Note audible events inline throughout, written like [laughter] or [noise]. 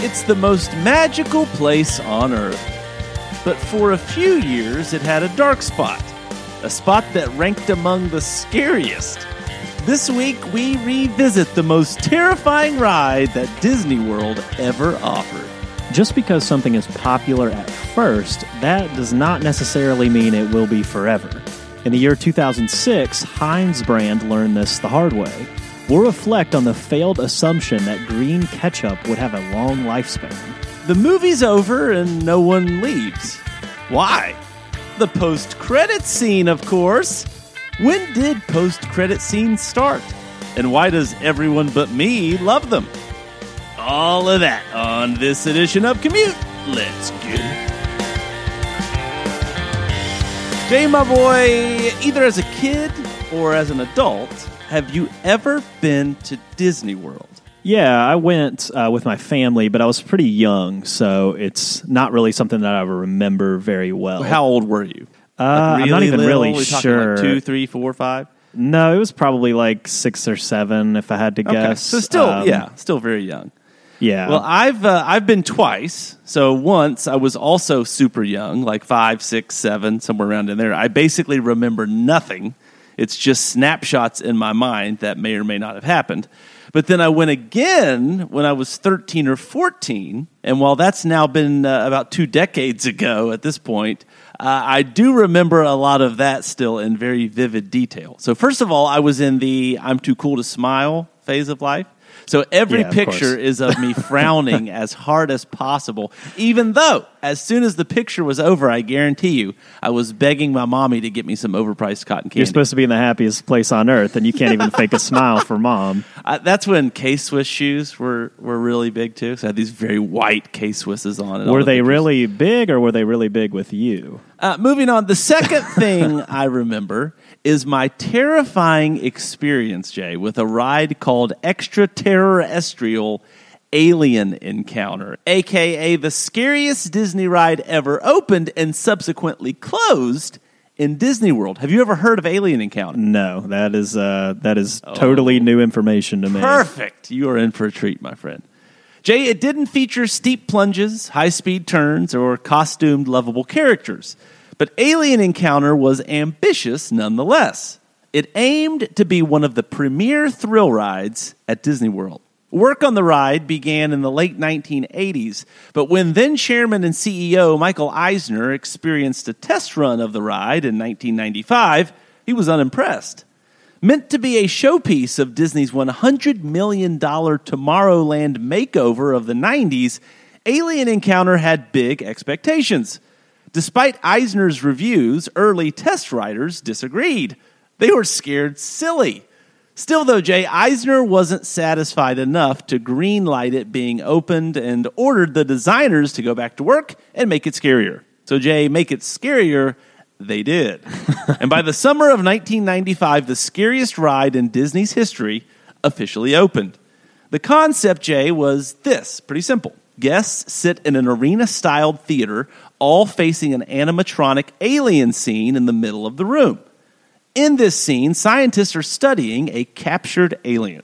it's the most magical place on earth. But for a few years, it had a dark spot, a spot that ranked among the scariest. This week, we revisit the most terrifying ride that Disney World ever offered. Just because something is popular at first, that does not necessarily mean it will be forever. In the year 2006, Heinz brand learned this the hard way. We'll reflect on the failed assumption that green ketchup would have a long lifespan. The movie's over and no one leaves. Why? The post credit scene, of course. When did post credit scenes start? And why does everyone but me love them? All of that on this edition of Commute. Let's get it. Jay, my boy, either as a kid or as an adult, have you ever been to Disney World? Yeah, I went uh, with my family, but I was pretty young, so it's not really something that I remember very well. How old were you? Uh, I'm not even little? really We sure. Like two, three, four, five. No, it was probably like six or seven, if I had to guess. So still, Um, yeah, still very young. yeah. Well, I've uh, I've been twice. So once I was also super young, like five, six, seven, somewhere around in there. I basically remember nothing. It's just snapshots in my mind that may or may not have happened. But then I went again when I was 13 or 14. And while that's now been uh, about two decades ago at this point, uh, I do remember a lot of that still in very vivid detail. So, first of all, I was in the I'm too cool to smile phase of life. So every Yeah, picture course. is of me [laughs] frowning as hard as possible, even though as soon as the picture was over, I guarantee you, I was begging my mommy to get me some overpriced cotton candy. You're supposed to be in the happiest place on earth, and you can't even fake a smile for mom. [laughs] I, that's when K Swiss shoes were, were really big too. So I had these very white K Swisses on. Were the they pictures. really big, or were they really big with you? Uh, moving on, the second thing [laughs] I remember is my terrifying experience, Jay, with a ride called Extraterrestrial Alien Encounter, aka the scariest Disney ride ever opened and subsequently closed in Disney World. Have you ever heard of Alien Encounter? No, that is uh, that is totally new information to me. Perfect. You are in for a treat, my friend. Jay, it didn't feature steep plunges, high speed turns, or costumed lovable characters. But Alien Encounter was ambitious nonetheless. It aimed to be one of the premier thrill rides at Disney World. Work on the ride began in the late 1980s, but when then chairman and CEO Michael Eisner experienced a test run of the ride in 1995, he was unimpressed. Meant to be a showpiece of Disney's $100 million Tomorrowland makeover of the 90s, Alien Encounter had big expectations. Despite Eisner's reviews, early test riders disagreed. They were scared silly. Still, though, Jay, Eisner wasn't satisfied enough to greenlight it being opened and ordered the designers to go back to work and make it scarier. So, Jay, make it scarier, they did. [laughs] and by the summer of 1995, the scariest ride in Disney's history officially opened. The concept, Jay, was this pretty simple. Guests sit in an arena styled theater, all facing an animatronic alien scene in the middle of the room. In this scene, scientists are studying a captured alien.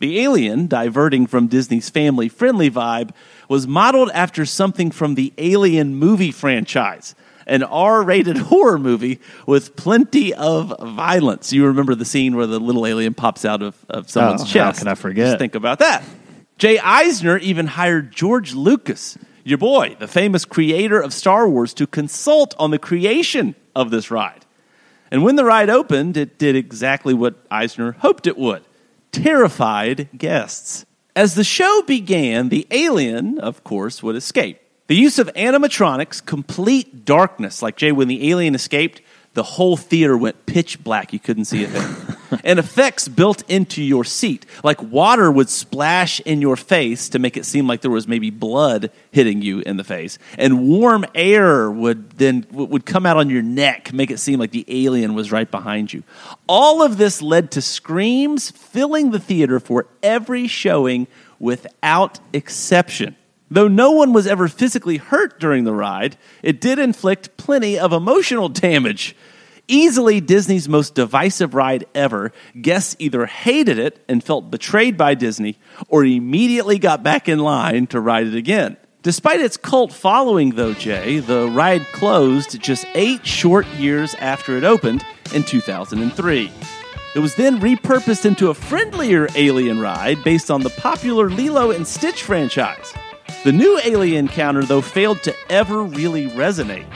The alien, diverting from Disney's family friendly vibe, was modeled after something from the Alien movie franchise, an R rated [laughs] horror movie with plenty of violence. You remember the scene where the little alien pops out of, of someone's Oh, how chest. can I forget? Just think about that. Jay Eisner even hired George Lucas, your boy, the famous creator of Star Wars, to consult on the creation of this ride. And when the ride opened, it did exactly what Eisner hoped it would terrified guests. As the show began, the alien, of course, would escape. The use of animatronics, complete darkness, like Jay, when the alien escaped, the whole theater went pitch black. You couldn't see a thing. [laughs] and effects built into your seat, like water would splash in your face to make it seem like there was maybe blood hitting you in the face, and warm air would then would come out on your neck, make it seem like the alien was right behind you. All of this led to screams filling the theater for every showing without exception. Though no one was ever physically hurt during the ride, it did inflict plenty of emotional damage. Easily Disney's most divisive ride ever, guests either hated it and felt betrayed by Disney or immediately got back in line to ride it again. Despite its cult following, though, Jay, the ride closed just eight short years after it opened in 2003. It was then repurposed into a friendlier alien ride based on the popular Lilo and Stitch franchise. The new alien counter, though, failed to ever really resonate,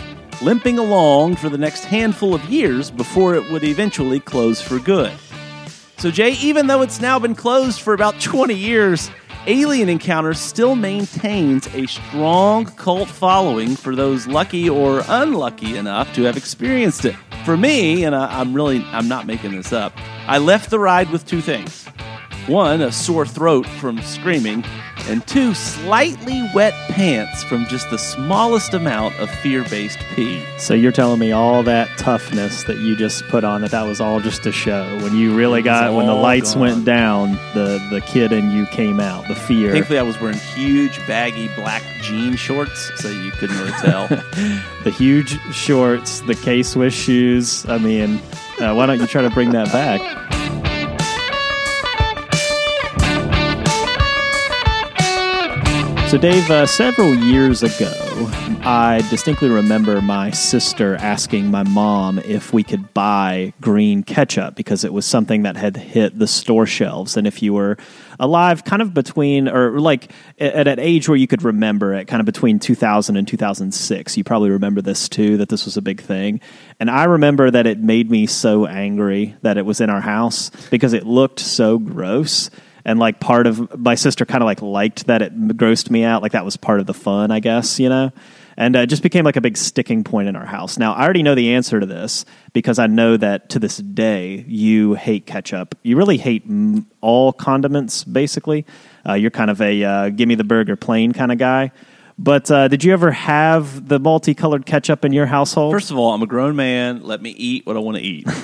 limping along for the next handful of years before it would eventually close for good. So, Jay, even though it's now been closed for about 20 years, Alien Encounter still maintains a strong cult following for those lucky or unlucky enough to have experienced it. For me, and I, am really I'm not making this up, I left the ride with two things. One, a sore throat from screaming, and two, slightly wet pants from just the smallest amount of fear based pee. So you're telling me all that toughness that you just put on that that was all just a show. When you really got when the lights gone. went down, the the kid in you came out. The fear. Thankfully, I was wearing huge baggy black jean shorts, so you couldn't really tell. [laughs] the huge shorts, the K Swiss shoes. I mean, uh, why don't you try to bring that back? So, Dave, uh, several years ago, I distinctly remember my sister asking my mom if we could buy green ketchup because it was something that had hit the store shelves. And if you were alive kind of between, or like at an age where you could remember it, kind of between 2000 and 2006, you probably remember this too, that this was a big thing. And I remember that it made me so angry that it was in our house because it looked so gross and like part of my sister kind of like liked that it grossed me out like that was part of the fun i guess you know? And uh, it just became like a big sticking point in our house. Now i already know the answer to this because i know that to this day you hate ketchup. You really hate m- all condiments basically. Uh, you're kind of a uh, give me the burger plain kind of guy but uh, did you ever have the multicolored ketchup in your household? First of all, I'm a grown man. Let me eat what I want to eat. [laughs]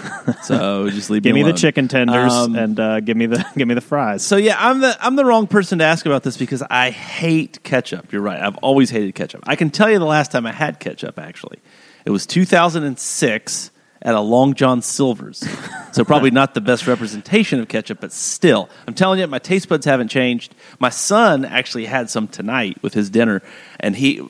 So just leave give me, me the chicken tenders um, and uh, give me the [laughs] give me the fries. So yeah, I'm the I'm the wrong person to ask about this because I hate ketchup. You're right. I've always hated ketchup. I can tell you the last time I had ketchup. Actually, it was 2006 at a Long John Silver's. so probably not the best representation of ketchup, but still, I'm telling you, my taste buds haven't changed. My son actually had some tonight with his dinner, and he,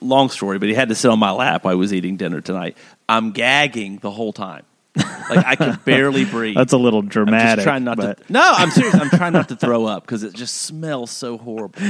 long story, but he had to sit on my lap while I was eating dinner tonight. I'm gagging the whole time. like I could barely breathe. That's a little dramatic. I'm trying not but... to. No, I'm serious. I'm trying not to throw up because it just smells so horrible.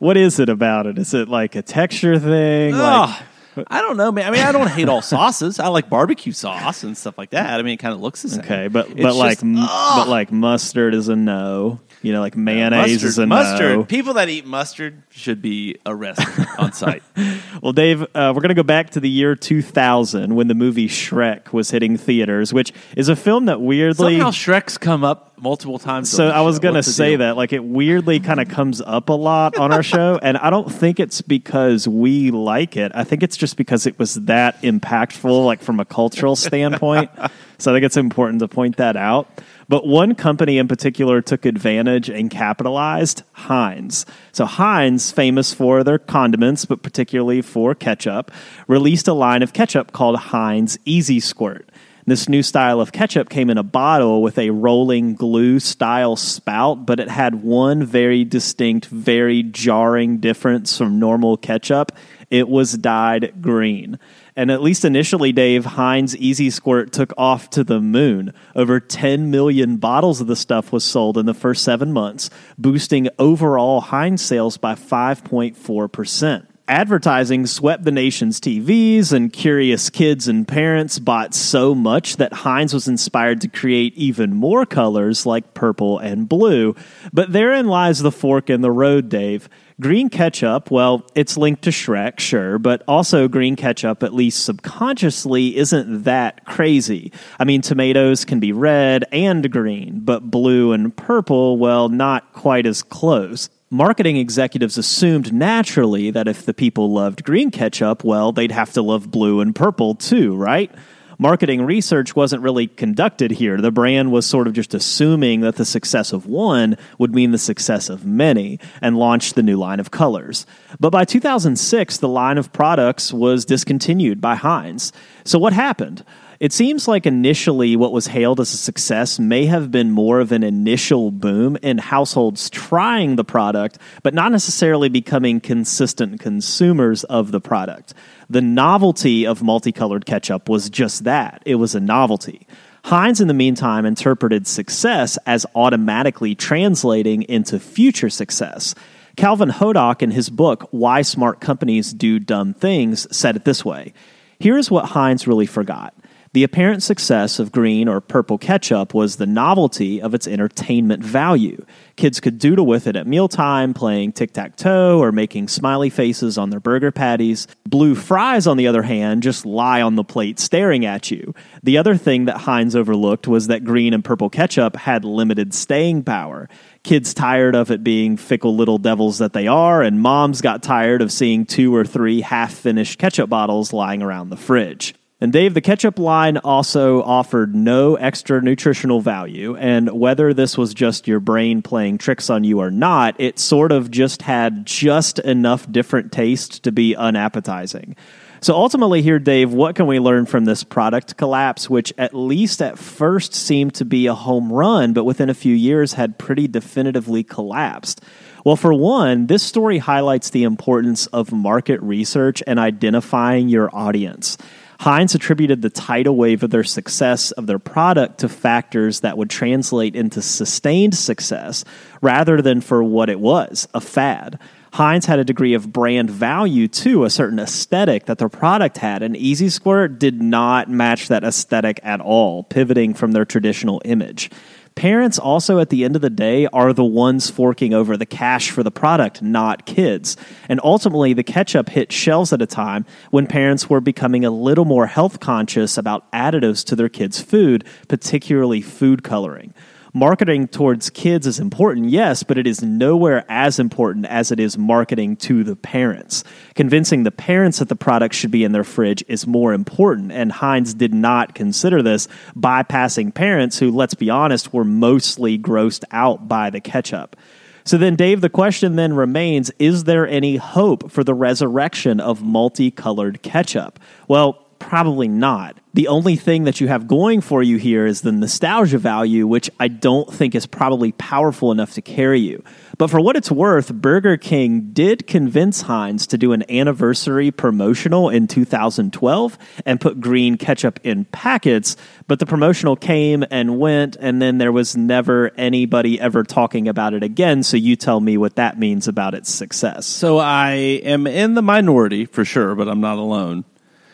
What is it about it? Is it like a texture thing? Like I don't know, man. I mean, I don't hate all sauces. I like barbecue sauce and stuff like that. I mean, it kind of looks the same. Okay, but but just, like but like mustard is a no. You know, like mayonnaise mustard, is a mustard. no. People that eat mustard should be arrested on sight. [laughs] well, Dave, uh, we're going to go back to the year 2000 when the movie Shrek was hitting theaters, which is a film that weirdly somehow Shrek's come up multiple times. So I was going to say that, like, it weirdly kind of comes up a lot on our show, and I don't think it's because we like it. I think it's just because it was that impactful, like from a cultural standpoint. [laughs] so I think it's important to point that out. But one company in particular took advantage and capitalized Heinz. So, Heinz, famous for their condiments, but particularly for ketchup, released a line of ketchup called Heinz Easy Squirt. This new style of ketchup came in a bottle with a rolling glue style spout, but it had one very distinct, very jarring difference from normal ketchup. It was dyed green. And at least initially, Dave, Heinz Easy Squirt took off to the moon. Over 10 million bottles of the stuff was sold in the first seven months, boosting overall Heinz sales by 5.4%. Advertising swept the nation's TVs, and curious kids and parents bought so much that Heinz was inspired to create even more colors like purple and blue. But therein lies the fork in the road, Dave. Green ketchup, well, it's linked to Shrek, sure, but also green ketchup, at least subconsciously, isn't that crazy. I mean, tomatoes can be red and green, but blue and purple, well, not quite as close marketing executives assumed naturally that if the people loved green ketchup, well, they'd have to love blue and purple too, right? Marketing research wasn't really conducted here. The brand was sort of just assuming that the success of one would mean the success of many and launched the new line of colors. But by 2006, the line of products was discontinued by Heinz. So what happened? It seems like initially what was hailed as a success may have been more of an initial boom in households trying the product, but not necessarily becoming consistent consumers of the product. The novelty of multicolored ketchup was just that it was a novelty. Heinz, in the meantime, interpreted success as automatically translating into future success. Calvin Hodock, in his book, Why Smart Companies Do Dumb Things, said it this way Here's what Heinz really forgot the apparent success of green or purple ketchup was the novelty of its entertainment value. Kids could doodle with it at mealtime, playing tic tac toe or making smiley faces on their burger patties. Blue fries, on the other hand, just lie on the plate staring at you. The other thing that Heinz overlooked was that green and purple ketchup had limited staying power. Kids tired of it being fickle little devils that they are, and moms got tired of seeing two or three half finished ketchup bottles lying around the fridge. And Dave, the ketchup line also offered no extra nutritional value. And whether this was just your brain playing tricks on you or not, it sort of just had just enough different taste to be unappetizing. So ultimately, here, Dave, what can we learn from this product collapse, which at least at first seemed to be a home run, but within a few years had pretty definitively collapsed? Well, for one, this story highlights the importance of market research and identifying your audience. Heinz attributed the tidal wave of their success of their product to factors that would translate into sustained success rather than for what it was a fad. Heinz had a degree of brand value too, a certain aesthetic that their product had, and Easy Squirt did not match that aesthetic at all, pivoting from their traditional image. Parents also, at the end of the day, are the ones forking over the cash for the product, not kids. And ultimately, the ketchup hit shelves at a time when parents were becoming a little more health conscious about additives to their kids' food, particularly food coloring marketing towards kids is important, yes, but it is nowhere as important as it is marketing to the parents. Convincing the parents that the product should be in their fridge is more important, and Heinz did not consider this, bypassing parents who, let's be honest, were mostly grossed out by the ketchup. So then, Dave, the question then remains is there any hope for the resurrection of multicolored ketchup? Well, probably not. The only thing that you have going for you here is the nostalgia value, which I don't think is probably powerful enough to carry you. But for what it's worth, Burger King did convince Heinz to do an anniversary promotional in 2012 and put green ketchup in packets. But the promotional came and went, and then there was never anybody ever talking about it again. So you tell me what that means about its success. So I am in the minority for sure, but I'm not alone.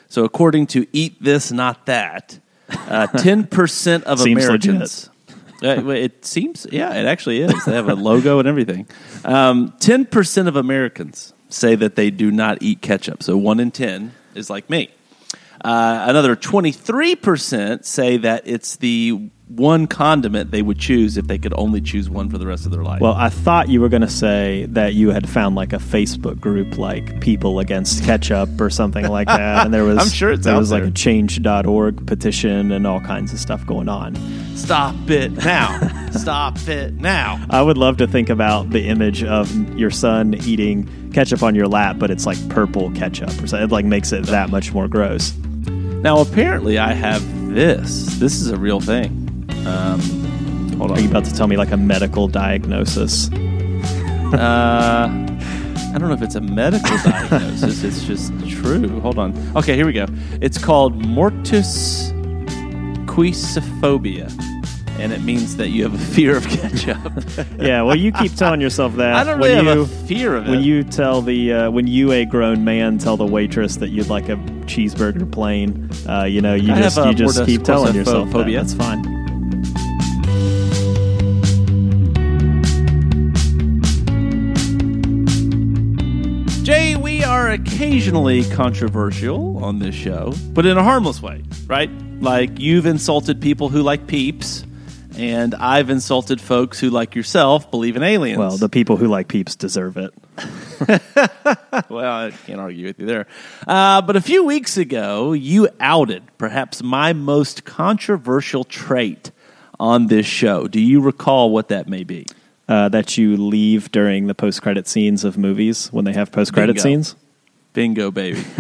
So according to Eat This Not That, uh, [laughs] ten percent of Seems Americans. Uh, it seems, yeah, it actually is. They have a logo and everything. Um, ten percent of Americans say that they do not eat ketchup. So one in ten is like me. Uh, another twenty three percent say that it's the one condiment they would choose if they could only choose one for the rest of their life. Well, I thought you were going to say that you had found like a Facebook group like People Against Ketchup or something like that, and there [laughs] was I'm sure it's there was like there. a Change.org petition and all kinds of stuff going on. Stop it now! [laughs] Stop it now! I would love to think about the image of your son eating ketchup on your lap, but it's like purple ketchup or something. It like makes it that much more gross. Now, apparently, I have this. This is a real thing. Um, hold on. Are you about to tell me like a medical diagnosis? [laughs] Uh, I don't know if it's a medical [laughs] diagnosis. It's just true. Hold on. Okay, here we go. It's called mortus quisophobia. and it means that you have a fear of ketchup. [laughs] Yeah, well, you keep telling yourself that. I don't when really you, have a fear of it. When you tell the uh, when you a grown man tell the waitress that you'd like a cheeseburger plain, uh, you know, you I just you just keep telling yourself that. phobia. That's fine. Occasionally controversial on this show, but in a harmless way, right? Like you've insulted people who like peeps, and I've insulted folks who, like yourself, believe in aliens. Well, the people who like peeps deserve it. [laughs] well, I can't argue with you there. Uh, but a few weeks ago, you outed perhaps my most controversial trait on this show. Do you recall what that may be? Uh, that you leave during the post credit scenes of movies when they have post credit scenes. Bingo, baby. [laughs]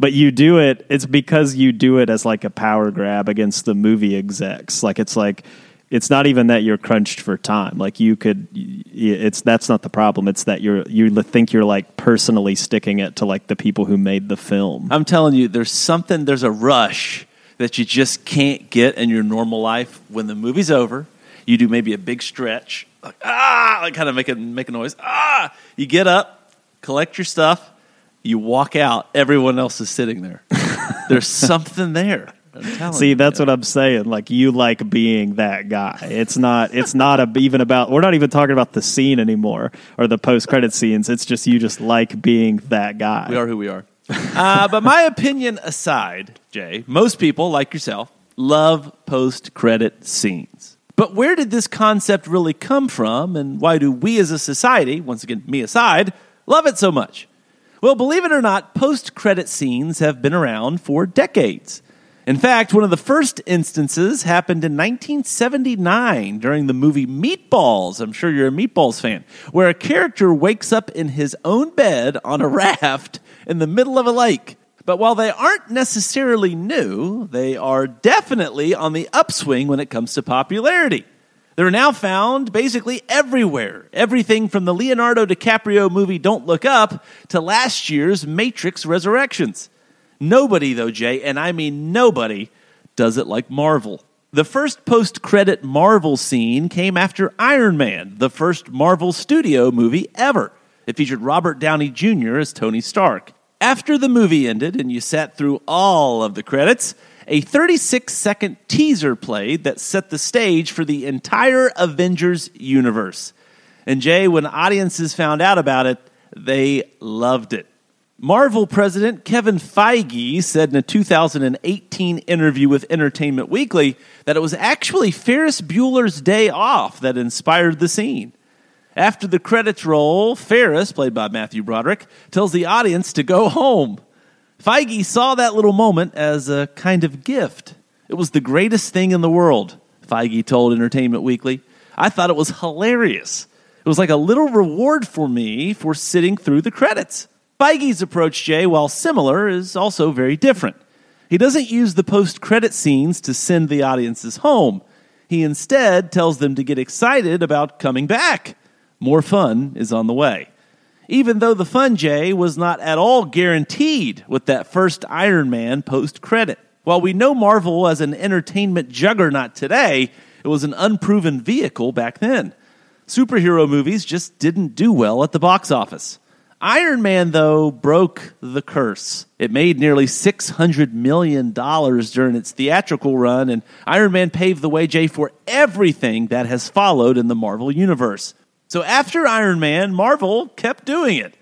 But you do it. It's because you do it as like a power grab against the movie execs. Like it's like it's not even that you're crunched for time. Like you could. It's that's not the problem. It's that you're you think you're like personally sticking it to like the people who made the film. I'm telling you, there's something, there's a rush that you just can't get in your normal life when the movie's over. You do maybe a big stretch, like ah, like kind of make a make a noise. Ah, you get up, collect your stuff, you walk out. Everyone else is sitting there. [laughs] there's something there. See, you. that's what I'm saying. Like you like being that guy. It's not. It's not a, even about. We're not even talking about the scene anymore or the post credit scenes. It's just you just like being that guy. We are who we are. uh, but my opinion aside, Jay, most people, like yourself, love post credit scenes. But where did this concept really come from, and why do we as a society, once again, me aside, love it so much? Well, believe it or not, post credit scenes have been around for decades. In fact, one of the first instances happened in 1979 during the movie Meatballs. I'm sure you're a Meatballs fan, where a character wakes up in his own bed on a [laughs] raft in the middle of a lake. But while they aren't necessarily new, they are definitely on the upswing when it comes to popularity. They're now found basically everywhere. Everything from the Leonardo DiCaprio movie Don't Look Up to last year's Matrix Resurrections. Nobody, though, Jay, and I mean nobody, does it like Marvel. The first post credit Marvel scene came after Iron Man, the first Marvel studio movie ever. It featured Robert Downey Jr. as Tony Stark. After the movie ended and you sat through all of the credits, a 36 second teaser played that set the stage for the entire Avengers universe. And Jay, when audiences found out about it, they loved it. Marvel president Kevin Feige said in a 2018 interview with Entertainment Weekly that it was actually Ferris Bueller's Day Off that inspired the scene. After the credits roll, Ferris, played by Matthew Broderick, tells the audience to go home. Feige saw that little moment as a kind of gift. It was the greatest thing in the world, Feige told Entertainment Weekly. I thought it was hilarious. It was like a little reward for me for sitting through the credits. Feige's approach, Jay, while similar, is also very different. He doesn't use the post credit scenes to send the audiences home. He instead tells them to get excited about coming back. More fun is on the way. Even though the fun, Jay, was not at all guaranteed with that first Iron Man post credit. While we know Marvel as an entertainment juggernaut today, it was an unproven vehicle back then. Superhero movies just didn't do well at the box office. Iron Man, though, broke the curse. It made nearly $600 million during its theatrical run, and Iron Man paved the way, Jay, for everything that has followed in the Marvel Universe. So after Iron Man, Marvel kept doing it,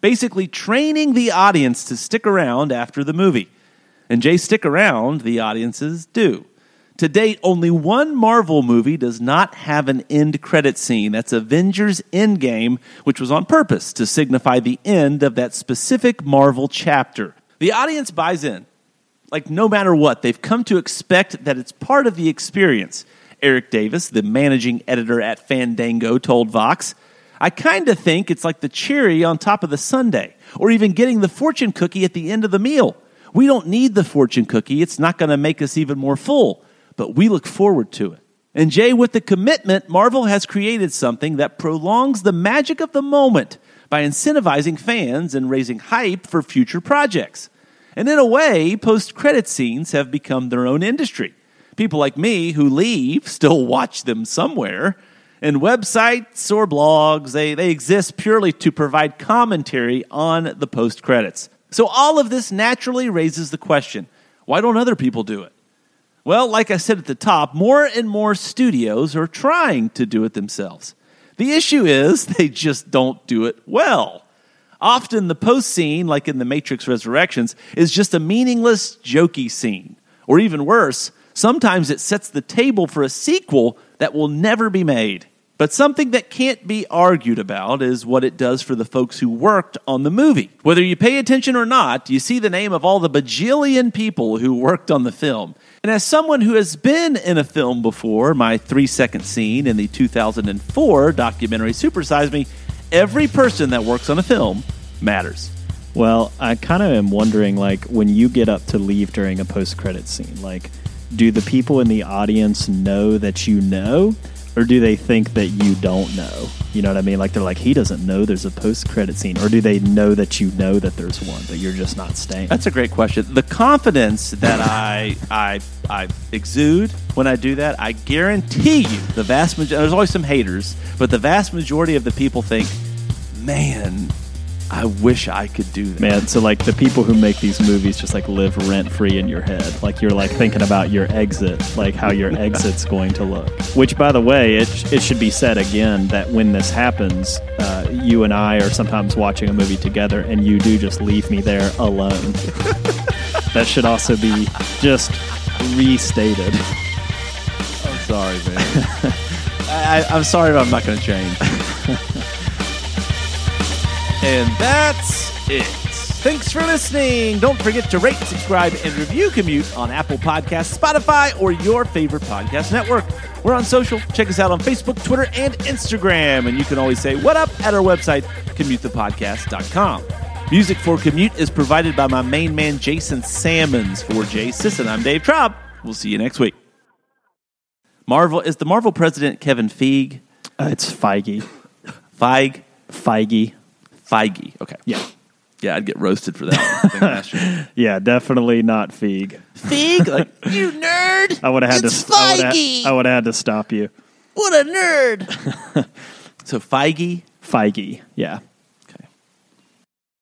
basically training the audience to stick around after the movie. And Jay, stick around, the audiences do. To date, only one Marvel movie does not have an end credit scene. That's Avengers Endgame, which was on purpose to signify the end of that specific Marvel chapter. The audience buys in. Like, no matter what, they've come to expect that it's part of the experience. Eric Davis, the managing editor at Fandango, told Vox. I kind of think it's like the cherry on top of the sundae, or even getting the fortune cookie at the end of the meal. We don't need the fortune cookie, it's not going to make us even more full, but we look forward to it. And Jay, with the commitment, Marvel has created something that prolongs the magic of the moment by incentivizing fans and raising hype for future projects. And in a way, post credit scenes have become their own industry. People like me who leave still watch them somewhere. And websites or blogs, they, they exist purely to provide commentary on the post credits. So all of this naturally raises the question why don't other people do it? Well, like I said at the top, more and more studios are trying to do it themselves. The issue is [laughs] they just don't do it well. Often the post scene, like in The Matrix Resurrections, is just a meaningless, jokey scene. Or even worse, sometimes it sets the table for a sequel that will never be made. But something that can't be argued about is what it does for the folks who worked on the movie. Whether you pay attention or not, you see the name of all the bajillion people who worked on the film. And as someone who has been in a film before, my three second scene in the 2004 documentary Supersize Me, every person that works on a film matters. Well, I kind of am wondering, like, when you get up to leave during a post credit scene, like, do the people in the audience know that you know? or do they think that you don't know? You know what I mean? Like they're like, he doesn't know there's a post credit scene, or do they know that you know that there's one, but you're just not staying? That's a great question. The confidence that I I I exude when I do that, I guarantee you, the vast majority. There's always some haters, but the vast majority of the people think, man, I wish I could do that. Man, so like the people who make these movies just like live rent free in your head. Like you're like thinking about your exit, like how your exit's going to look. Which, by the way, it, it should be said again that when this happens, uh, you and I are sometimes watching a movie together and you do just leave me there alone. [laughs] that should also be just restated. I'm sorry, man. [laughs] I, I'm sorry, but I'm not going to change. [laughs] And that's it. Thanks for listening. Don't forget to rate, subscribe, and review Commute on Apple Podcasts, Spotify, or your favorite podcast network. We're on social. Check us out on Facebook, Twitter, and Instagram. And you can always say what up at our website, commutethepodcast.com. Music for Commute is provided by my main man, Jason Salmons. For Jay Sisson, I'm Dave Traub. We'll see you next week. Marvel is the Marvel president Kevin Feige. Uh, it's Feige. Feige. Feige. Feige. Okay. Yeah. Yeah, I'd get roasted for that. [laughs] yeah, definitely not Feig. Feig, like you nerd. [laughs] I would have had it's to. Would Feige. I would have had to stop you. What a nerd. [laughs] so Feige. Feige. Yeah.